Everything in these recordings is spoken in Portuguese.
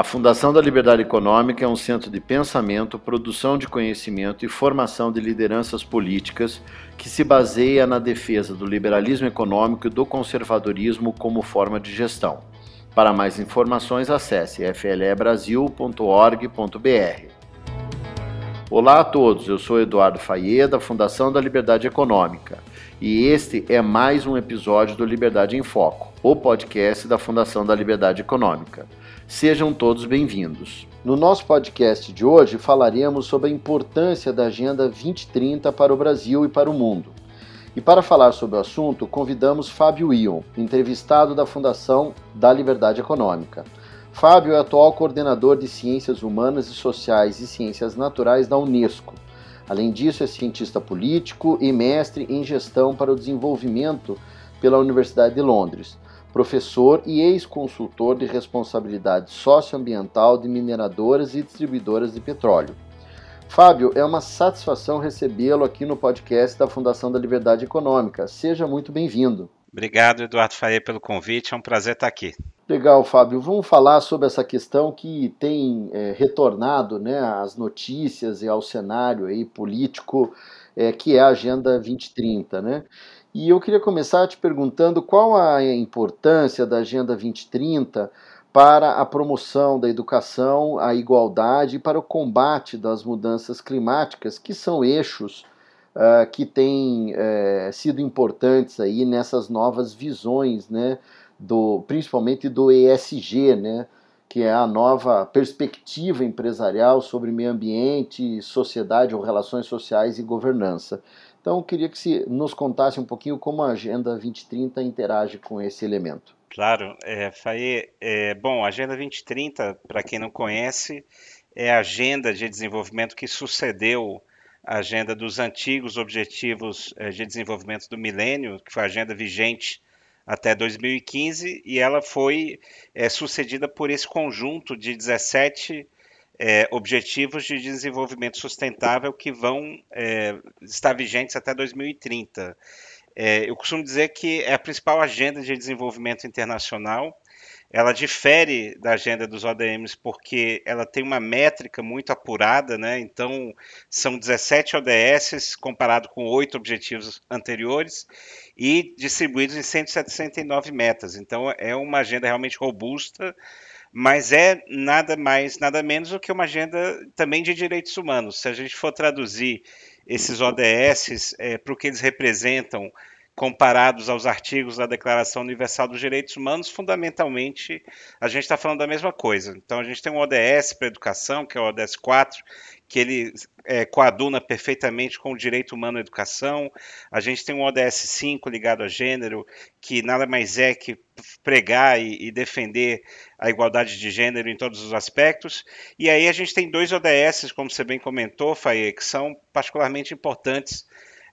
A Fundação da Liberdade Econômica é um centro de pensamento, produção de conhecimento e formação de lideranças políticas que se baseia na defesa do liberalismo econômico e do conservadorismo como forma de gestão. Para mais informações, acesse flebrasil.org.br. Olá a todos, eu sou Eduardo Faye, da Fundação da Liberdade Econômica, e este é mais um episódio do Liberdade em Foco, o podcast da Fundação da Liberdade Econômica. Sejam todos bem-vindos. No nosso podcast de hoje falaremos sobre a importância da Agenda 2030 para o Brasil e para o mundo. E para falar sobre o assunto, convidamos Fábio Ion, entrevistado da Fundação da Liberdade Econômica. Fábio é atual coordenador de Ciências Humanas e Sociais e Ciências Naturais da Unesco. Além disso, é cientista político e mestre em gestão para o desenvolvimento pela Universidade de Londres professor e ex-consultor de responsabilidade socioambiental de mineradoras e distribuidoras de petróleo. Fábio, é uma satisfação recebê-lo aqui no podcast da Fundação da Liberdade Econômica. Seja muito bem-vindo. Obrigado, Eduardo Faye, pelo convite. É um prazer estar aqui. Legal, Fábio. Vamos falar sobre essa questão que tem é, retornado né, às notícias e ao cenário aí político, é, que é a Agenda 2030. Né? E eu queria começar te perguntando qual a importância da Agenda 2030 para a promoção da educação, a igualdade e para o combate das mudanças climáticas, que são eixos uh, que têm uh, sido importantes aí nessas novas visões, né, do, principalmente do ESG, né, que é a nova perspectiva empresarial sobre meio ambiente, sociedade ou relações sociais e governança. Então, eu queria que você nos contasse um pouquinho como a Agenda 2030 interage com esse elemento. Claro, é, Faye, é, bom, a Agenda 2030, para quem não conhece, é a agenda de desenvolvimento que sucedeu a agenda dos antigos Objetivos é, de Desenvolvimento do Milênio, que foi a agenda vigente até 2015, e ela foi é, sucedida por esse conjunto de 17 é, objetivos de desenvolvimento sustentável que vão é, estar vigentes até 2030. É, eu costumo dizer que é a principal agenda de desenvolvimento internacional. Ela difere da agenda dos ODMs porque ela tem uma métrica muito apurada, né? Então, são 17 ODS comparado com oito objetivos anteriores e distribuídos em 169 metas. Então, é uma agenda realmente robusta mas é nada mais, nada menos do que uma agenda também de direitos humanos. Se a gente for traduzir esses ODS é, para o que eles representam comparados aos artigos da Declaração Universal dos Direitos Humanos, fundamentalmente a gente está falando da mesma coisa. Então a gente tem um ODS para educação, que é o ODS 4, que ele é, coaduna perfeitamente com o direito humano à educação. A gente tem um ODS 5 ligado a gênero, que nada mais é que pregar e, e, defender a igualdade de gênero em todos os aspectos. E aí a gente tem dois ODS, como você bem comentou, Faye, que são particularmente importantes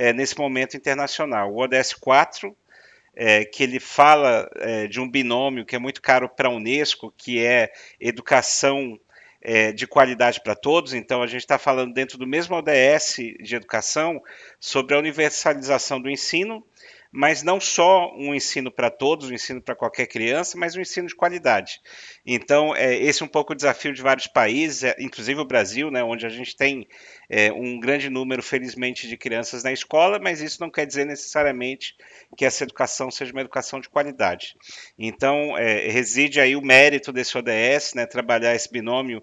é, nesse momento internacional. O ODS 4, é, que ele fala é, de um binômio que é muito caro para a Unesco, que é educação é, de qualidade para todos. Então, a gente está falando dentro do mesmo ODS de educação sobre a universalização do ensino mas não só um ensino para todos, um ensino para qualquer criança, mas um ensino de qualidade. Então, é, esse é um pouco o desafio de vários países, é, inclusive o Brasil, né, onde a gente tem é, um grande número, felizmente, de crianças na escola, mas isso não quer dizer necessariamente que essa educação seja uma educação de qualidade. Então, é, reside aí o mérito desse ODS, né, trabalhar esse binômio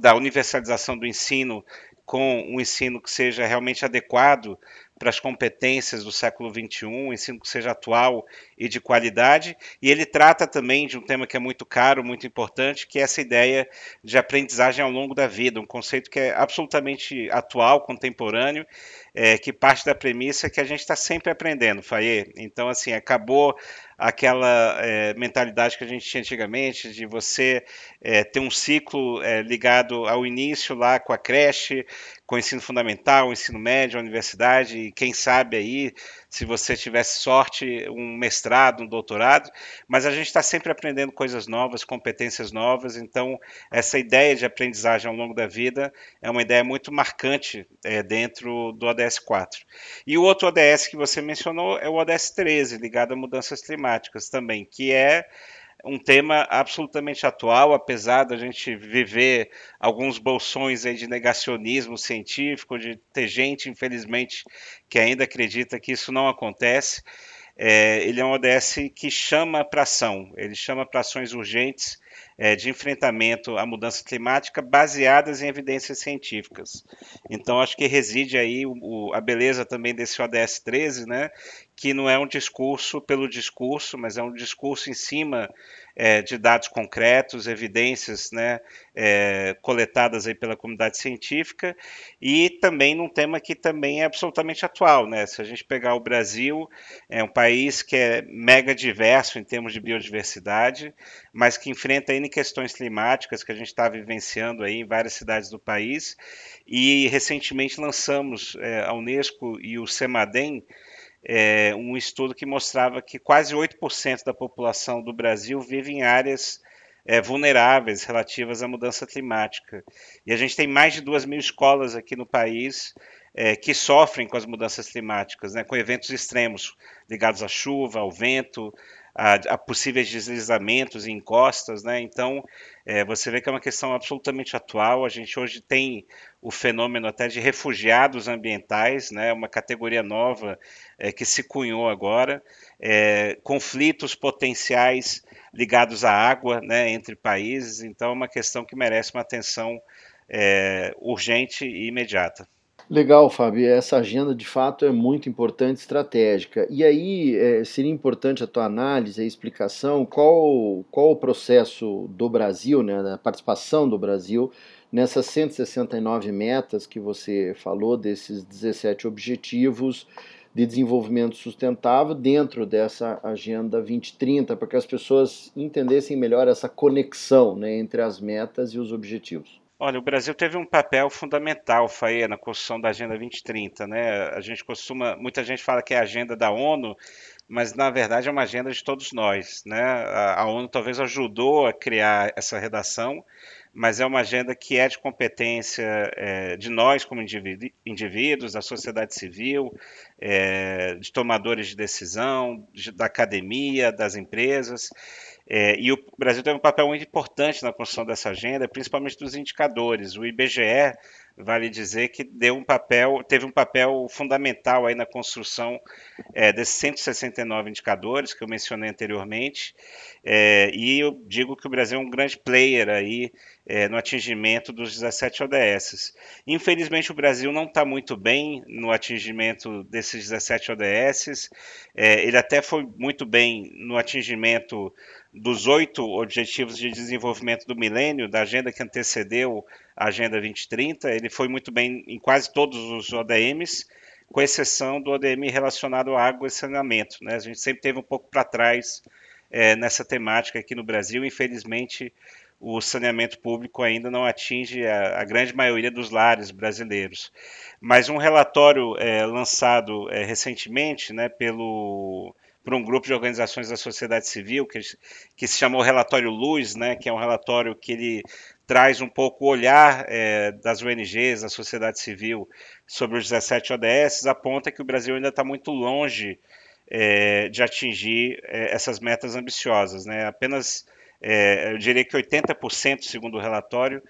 da universalização do ensino com um ensino que seja realmente adequado para as competências do século XXI, ensino que seja atual e de qualidade. E ele trata também de um tema que é muito caro, muito importante, que é essa ideia de aprendizagem ao longo da vida, um conceito que é absolutamente atual, contemporâneo, é, que parte da premissa que a gente está sempre aprendendo, Faye. Então, assim, acabou aquela é, mentalidade que a gente tinha antigamente de você é, ter um ciclo é, ligado ao início lá com a creche, com o ensino fundamental, o ensino médio, a universidade, e quem sabe aí, se você tivesse sorte, um mestrado, um doutorado, mas a gente está sempre aprendendo coisas novas, competências novas, então essa ideia de aprendizagem ao longo da vida é uma ideia muito marcante é, dentro do ODS 4. E o outro ODS que você mencionou é o ODS 13, ligado a mudanças climáticas também, que é um tema absolutamente atual, apesar da gente viver alguns bolsões aí de negacionismo científico, de ter gente, infelizmente, que ainda acredita que isso não acontece. É, ele é um ODS que chama para ação, ele chama para ações urgentes é, de enfrentamento à mudança climática baseadas em evidências científicas. Então, acho que reside aí o, o, a beleza também desse ODS 13, né, que não é um discurso pelo discurso, mas é um discurso em cima é, de dados concretos, evidências né, é, coletadas aí pela comunidade científica e também num tema que também é absolutamente atual. Né? Se a gente pegar o Brasil, é um país que é mega diverso em termos de biodiversidade, mas que enfrenta N questões climáticas que a gente está vivenciando aí em várias cidades do país e recentemente lançamos é, a Unesco e o CEMADEM é, um estudo que mostrava que quase 8% da população do Brasil vive em áreas é, vulneráveis relativas à mudança climática. E a gente tem mais de 2 mil escolas aqui no país é, que sofrem com as mudanças climáticas, né, com eventos extremos ligados à chuva, ao vento, a, a possíveis deslizamentos e encostas, né? Então, é, você vê que é uma questão absolutamente atual. A gente hoje tem o fenômeno até de refugiados ambientais, né? Uma categoria nova é, que se cunhou agora, é, conflitos potenciais ligados à água, né? Entre países. Então, é uma questão que merece uma atenção é, urgente e imediata. Legal, Fábio. Essa agenda de fato é muito importante, estratégica. E aí é, seria importante a tua análise, a explicação, qual, qual o processo do Brasil, né, da participação do Brasil nessas 169 metas que você falou, desses 17 objetivos de desenvolvimento sustentável dentro dessa Agenda 2030, para que as pessoas entendessem melhor essa conexão né, entre as metas e os objetivos. Olha, o Brasil teve um papel fundamental, Faê, na construção da Agenda 2030, né? A gente costuma, muita gente fala que é a agenda da ONU, mas na verdade é uma agenda de todos nós, né? A, a ONU talvez ajudou a criar essa redação, mas é uma agenda que é de competência é, de nós como indivíduos, da sociedade civil, é, de tomadores de decisão, de, da academia, das empresas. É, e o Brasil tem um papel muito importante na construção dessa agenda, principalmente dos indicadores. O IBGE vale dizer que deu um papel, teve um papel fundamental aí na construção é, desses 169 indicadores que eu mencionei anteriormente, é, e eu digo que o Brasil é um grande player aí é, no atingimento dos 17 ODS. Infelizmente o Brasil não está muito bem no atingimento desses 17 ODS, é, ele até foi muito bem no atingimento dos oito Objetivos de Desenvolvimento do Milênio, da agenda que antecedeu Agenda 2030. Ele foi muito bem em quase todos os ODMs, com exceção do ODM relacionado à água e saneamento. Né? A gente sempre teve um pouco para trás é, nessa temática aqui no Brasil. Infelizmente, o saneamento público ainda não atinge a, a grande maioria dos lares brasileiros. Mas um relatório é, lançado é, recentemente né, pelo por um grupo de organizações da sociedade civil que, que se chamou Relatório Luz, né, que é um relatório que ele traz um pouco o olhar é, das ONGs, da sociedade civil sobre os 17 ODS, aponta que o Brasil ainda está muito longe é, de atingir é, essas metas ambiciosas. Né? Apenas, é, eu diria que 80%, segundo o relatório,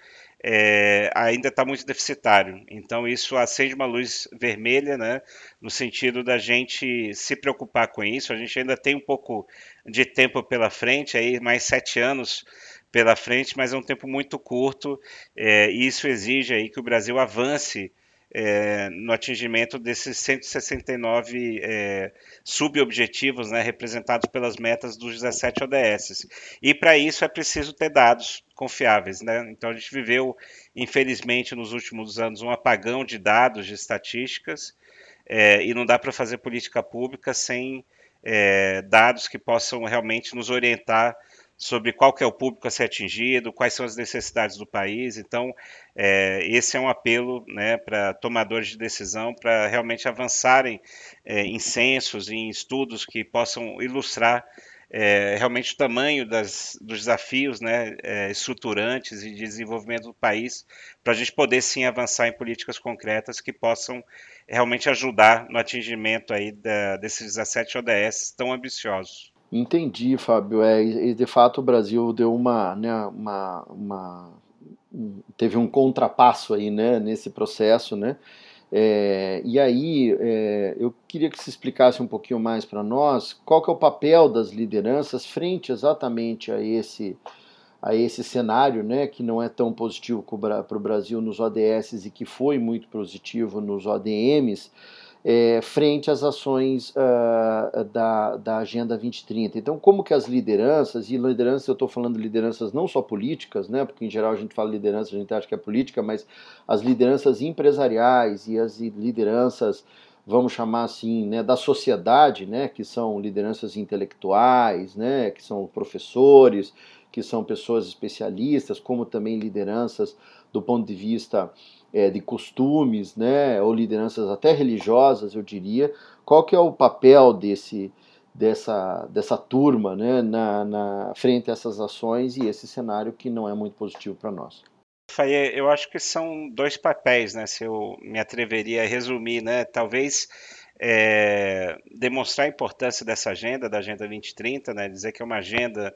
é, ainda está muito deficitário. Então, isso acende uma luz vermelha, né, no sentido da gente se preocupar com isso. A gente ainda tem um pouco de tempo pela frente, aí mais sete anos pela frente, mas é um tempo muito curto é, e isso exige aí que o Brasil avance é, no atingimento desses 169 é, subobjetivos né, representados pelas metas dos 17 ODS. E para isso é preciso ter dados confiáveis. Né? Então a gente viveu, infelizmente, nos últimos anos, um apagão de dados, de estatísticas, é, e não dá para fazer política pública sem dados que possam realmente nos orientar sobre qual que é o público a ser atingido, quais são as necessidades do país. Então, é, esse é um apelo né, para tomadores de decisão para realmente avançarem é, em censos, em estudos que possam ilustrar é, realmente o tamanho das, dos desafios né, é, estruturantes e de desenvolvimento do país, para a gente poder sim avançar em políticas concretas que possam realmente ajudar no atingimento aí da, desses 17 ODS tão ambiciosos. Entendi, Fábio. É, e de fato o Brasil deu uma, né, uma, uma teve um contrapasso aí, né, nesse processo, né? É, e aí é, eu queria que se explicasse um pouquinho mais para nós qual que é o papel das lideranças frente exatamente a esse a esse cenário, né, que não é tão positivo para o Brasil nos ODS e que foi muito positivo nos ODMs é, frente às ações uh, da, da Agenda 2030. Então, como que as lideranças, e lideranças eu estou falando de lideranças não só políticas, né, porque em geral a gente fala liderança, a gente acha que é política, mas as lideranças empresariais e as lideranças, vamos chamar assim, né, da sociedade, né, que são lideranças intelectuais, né, que são professores, que são pessoas especialistas, como também lideranças do ponto de vista é, de costumes, né, ou lideranças até religiosas, eu diria. Qual que é o papel desse dessa, dessa turma né, na, na frente a essas ações e esse cenário que não é muito positivo para nós? Faye, eu acho que são dois papéis, né? Se eu me atreveria a resumir, né? Talvez é, demonstrar a importância dessa agenda, da Agenda 2030, né? Dizer que é uma agenda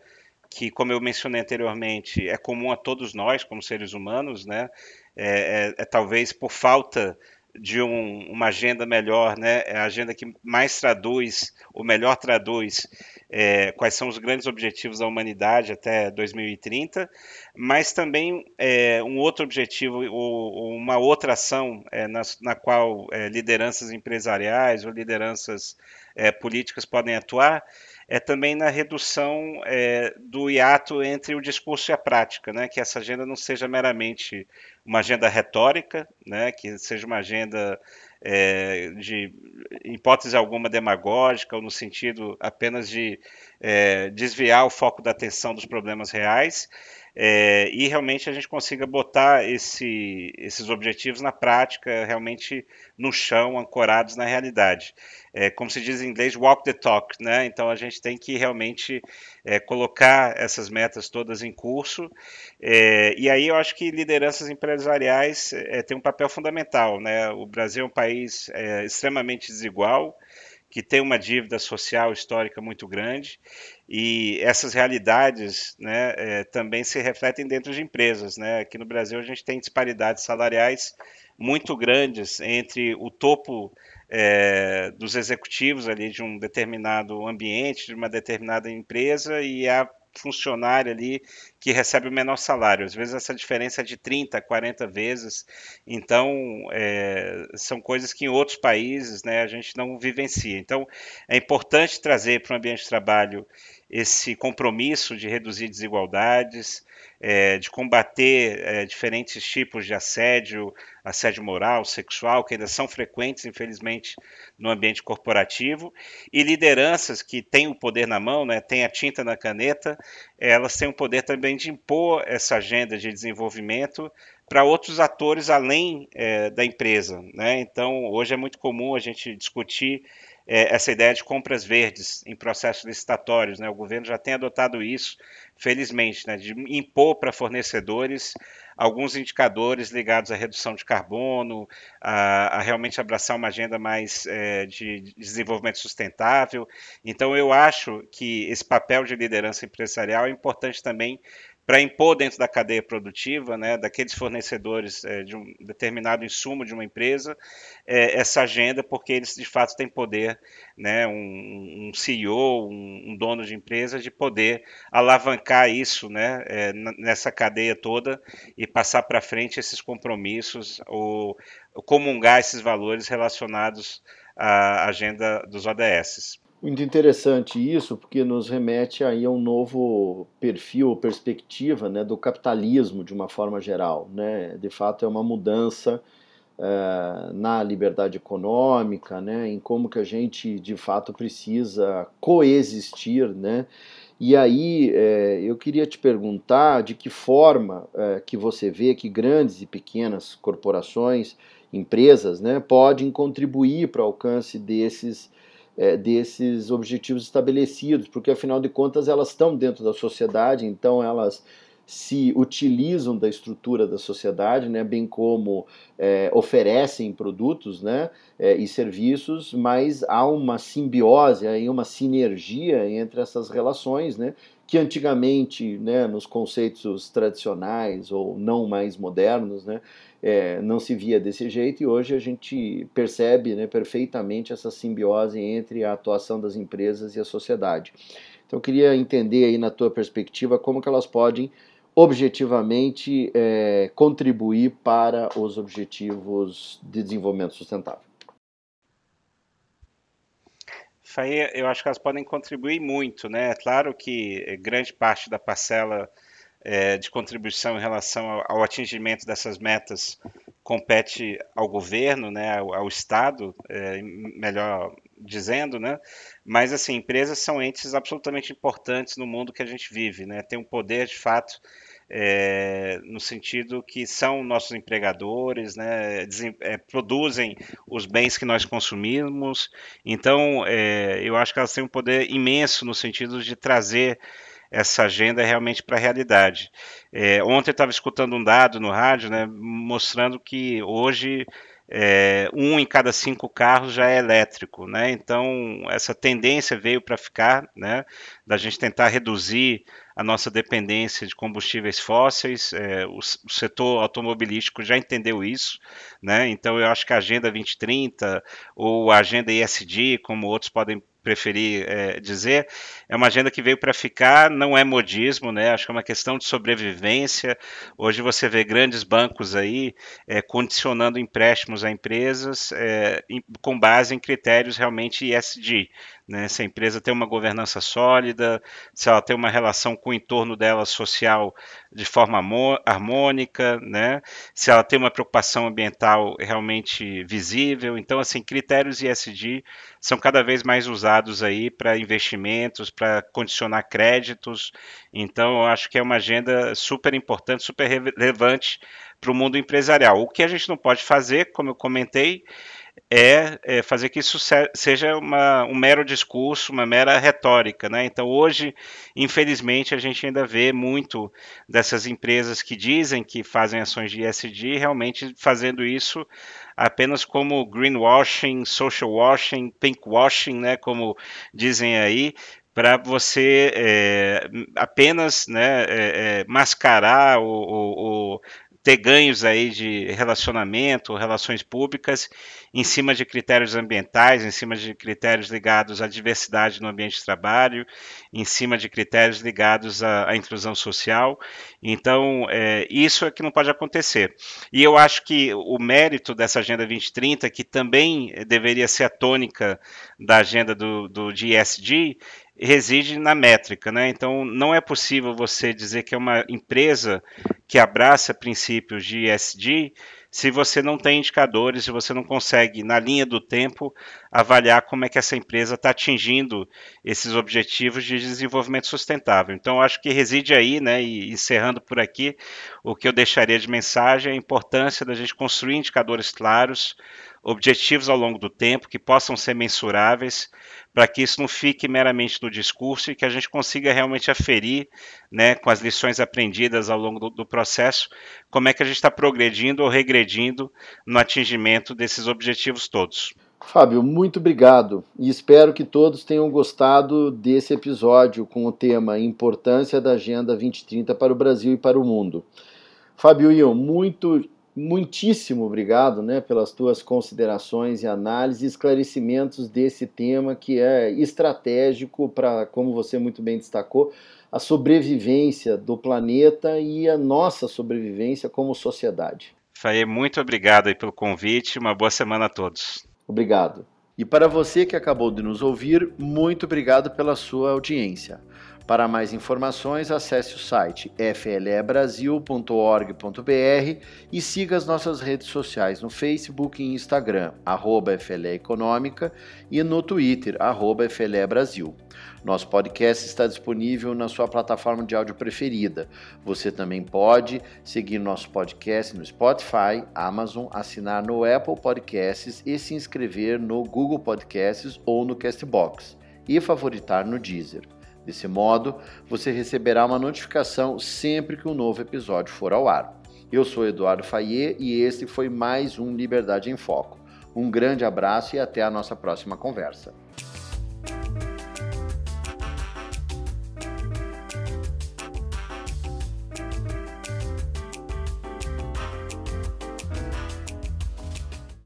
que, como eu mencionei anteriormente, é comum a todos nós, como seres humanos, né? É, é, é talvez por falta de um, uma agenda melhor, né? É a agenda que mais traduz, ou melhor traduz, é, quais são os grandes objetivos da humanidade até 2030, mas também é, um outro objetivo ou, ou uma outra ação é, na, na, qual é, lideranças empresariais ou lideranças é, políticas podem atuar é também na redução é, do hiato entre o discurso e a prática, né? que essa agenda não seja meramente uma agenda retórica, né? que seja uma agenda é, de hipótese alguma demagógica ou no sentido apenas de é, desviar o foco da atenção dos problemas reais, é, e realmente a gente consiga botar esse, esses objetivos na prática, realmente no chão, ancorados na realidade. É, como se diz em inglês, walk the talk, né? Então a gente tem que realmente é, colocar essas metas todas em curso. É, e aí eu acho que lideranças empresariais é, têm um papel fundamental, né? O Brasil é um país é, extremamente desigual que tem uma dívida social histórica muito grande e essas realidades né, é, também se refletem dentro de empresas. Né? Aqui no Brasil a gente tem disparidades salariais muito grandes entre o topo é, dos executivos ali de um determinado ambiente, de uma determinada empresa e a funcionário ali que recebe o menor salário. Às vezes essa diferença é de 30, 40 vezes. Então, é, são coisas que em outros países né, a gente não vivencia. Então, é importante trazer para o ambiente de trabalho esse compromisso de reduzir desigualdades, é, de combater é, diferentes tipos de assédio, assédio moral, sexual, que ainda são frequentes, infelizmente, no ambiente corporativo, e lideranças que têm o poder na mão, né, têm a tinta na caneta, elas têm o poder também impor essa agenda de desenvolvimento para outros atores além é, da empresa. Né? Então, hoje é muito comum a gente discutir é, essa ideia de compras verdes em processos licitatórios. Né? O governo já tem adotado isso, felizmente, né? de impor para fornecedores alguns indicadores ligados à redução de carbono, a, a realmente abraçar uma agenda mais é, de desenvolvimento sustentável. Então, eu acho que esse papel de liderança empresarial é importante também para impor dentro da cadeia produtiva, né, daqueles fornecedores é, de um determinado insumo de uma empresa, é, essa agenda, porque eles de fato têm poder, né, um, um CEO, um, um, dono de empresa, de poder alavancar isso né, é, nessa cadeia toda e passar para frente esses compromissos ou, comungar esses valores relacionados à agenda dos ODS. Muito interessante isso, porque nos remete aí a um novo perfil, perspectiva né, do capitalismo de uma forma geral. Né? De fato, é uma mudança é, na liberdade econômica, né, em como que a gente de fato precisa coexistir, né? E aí é, eu queria te perguntar de que forma é, que você vê que grandes e pequenas corporações, empresas, né, podem contribuir para o alcance desses é, desses objetivos estabelecidos, porque afinal de contas elas estão dentro da sociedade, então elas se utilizam da estrutura da sociedade, né, bem como é, oferecem produtos né, é, e serviços, mas há uma simbiose, aí uma sinergia entre essas relações, né, que antigamente, né, nos conceitos tradicionais ou não mais modernos, né, é, não se via desse jeito e hoje a gente percebe né, perfeitamente essa simbiose entre a atuação das empresas e a sociedade. Então eu queria entender aí na tua perspectiva como que elas podem objetivamente é, contribuir para os objetivos de desenvolvimento sustentável. Faye, eu acho que elas podem contribuir muito, né? É claro que grande parte da parcela é, de contribuição em relação ao, ao, atingimento dessas metas compete ao governo, né, ao, ao Estado, é, melhor dizendo, né? Mas assim, empresas são entes absolutamente importantes no mundo que a gente vive, né? Tem um poder de fato é, no sentido que são nossos empregadores, né, é, produzem os bens que nós consumimos. Então, é, eu acho que elas têm um poder imenso no sentido de trazer essa agenda realmente para a realidade. É, ontem eu estava escutando um dado no rádio, né, mostrando que hoje é, um em cada cinco carros já é elétrico, né? Então essa tendência veio para ficar, né? Da gente tentar reduzir a nossa dependência de combustíveis fósseis. É, o, o, setor automobilístico já entendeu isso, né? Então eu acho que a Agenda 2030 ou a Agenda ESG, como outros podem preferir é, dizer, é uma agenda que veio para ficar, não é modismo, né? Acho que é uma questão de sobrevivência. Hoje você vê grandes bancos aí é, condicionando empréstimos a empresas é, com base em critérios realmente ESG, né? Se a empresa tem uma governança sólida, se ela tem uma relação com o entorno dela social de forma harmônica, né? se ela tem uma preocupação ambiental realmente visível. Então, assim, critérios ESG são cada vez mais usados aí para investimentos, para condicionar créditos. Então, eu acho que é uma agenda super importante, super relevante para o mundo empresarial. O que a gente não pode fazer, como eu comentei, é, é fazer que isso seja uma, um mero discurso, uma mera retórica. Né? Então, hoje, infelizmente, a gente ainda vê muito dessas empresas que dizem que fazem ações de ESG realmente fazendo isso apenas como greenwashing, social washing, pinkwashing, né, como dizem aí, para você é, apenas né, é, é, mascarar o, o, o, ter ganhos aí de relacionamento, relações públicas, em cima de critérios ambientais, em cima de critérios ligados à diversidade no ambiente de trabalho, em cima de critérios ligados à, à inclusão social. Então, é, isso é que não pode acontecer. E eu acho que o mérito dessa Agenda 2030, que também deveria ser a tônica da agenda do, do GSG, reside na métrica, né? Então não é possível você dizer que é uma empresa que abraça princípios de ESG se você não tem indicadores, se você não consegue, na linha do tempo, avaliar como é que essa empresa está atingindo esses objetivos de desenvolvimento sustentável. Então, acho que reside aí, né, e encerrando por aqui, o que eu deixaria de mensagem é a importância da gente construir indicadores claros, objetivos ao longo do tempo que possam ser mensuráveis, para que isso não fique meramente no discurso e que a gente consiga realmente aferir, né, com as lições aprendidas ao longo do, do processo, como é que a gente está progredindo ou regredindo no atingimento desses objetivos todos. Fábio, muito obrigado e espero que todos tenham gostado desse episódio com o tema Importância da Agenda 2030 para o Brasil e para o Mundo. Fábio Ion, muito muitíssimo obrigado né, pelas tuas considerações e análises e esclarecimentos desse tema que é estratégico para, como você muito bem destacou, a sobrevivência do planeta e a nossa sobrevivência como sociedade. Faye, muito obrigado pelo convite, uma boa semana a todos. Obrigado. E para você que acabou de nos ouvir, muito obrigado pela sua audiência. Para mais informações, acesse o site flebrasil.org.br e siga as nossas redes sociais no Facebook e Instagram, arroba FLE Econômica, e no Twitter, arroba FLE Brasil. Nosso podcast está disponível na sua plataforma de áudio preferida. Você também pode seguir nosso podcast no Spotify, Amazon, assinar no Apple Podcasts e se inscrever no Google Podcasts ou no Castbox e favoritar no Deezer. Desse modo, você receberá uma notificação sempre que um novo episódio for ao ar. Eu sou Eduardo Fayet e este foi mais um Liberdade em Foco. Um grande abraço e até a nossa próxima conversa.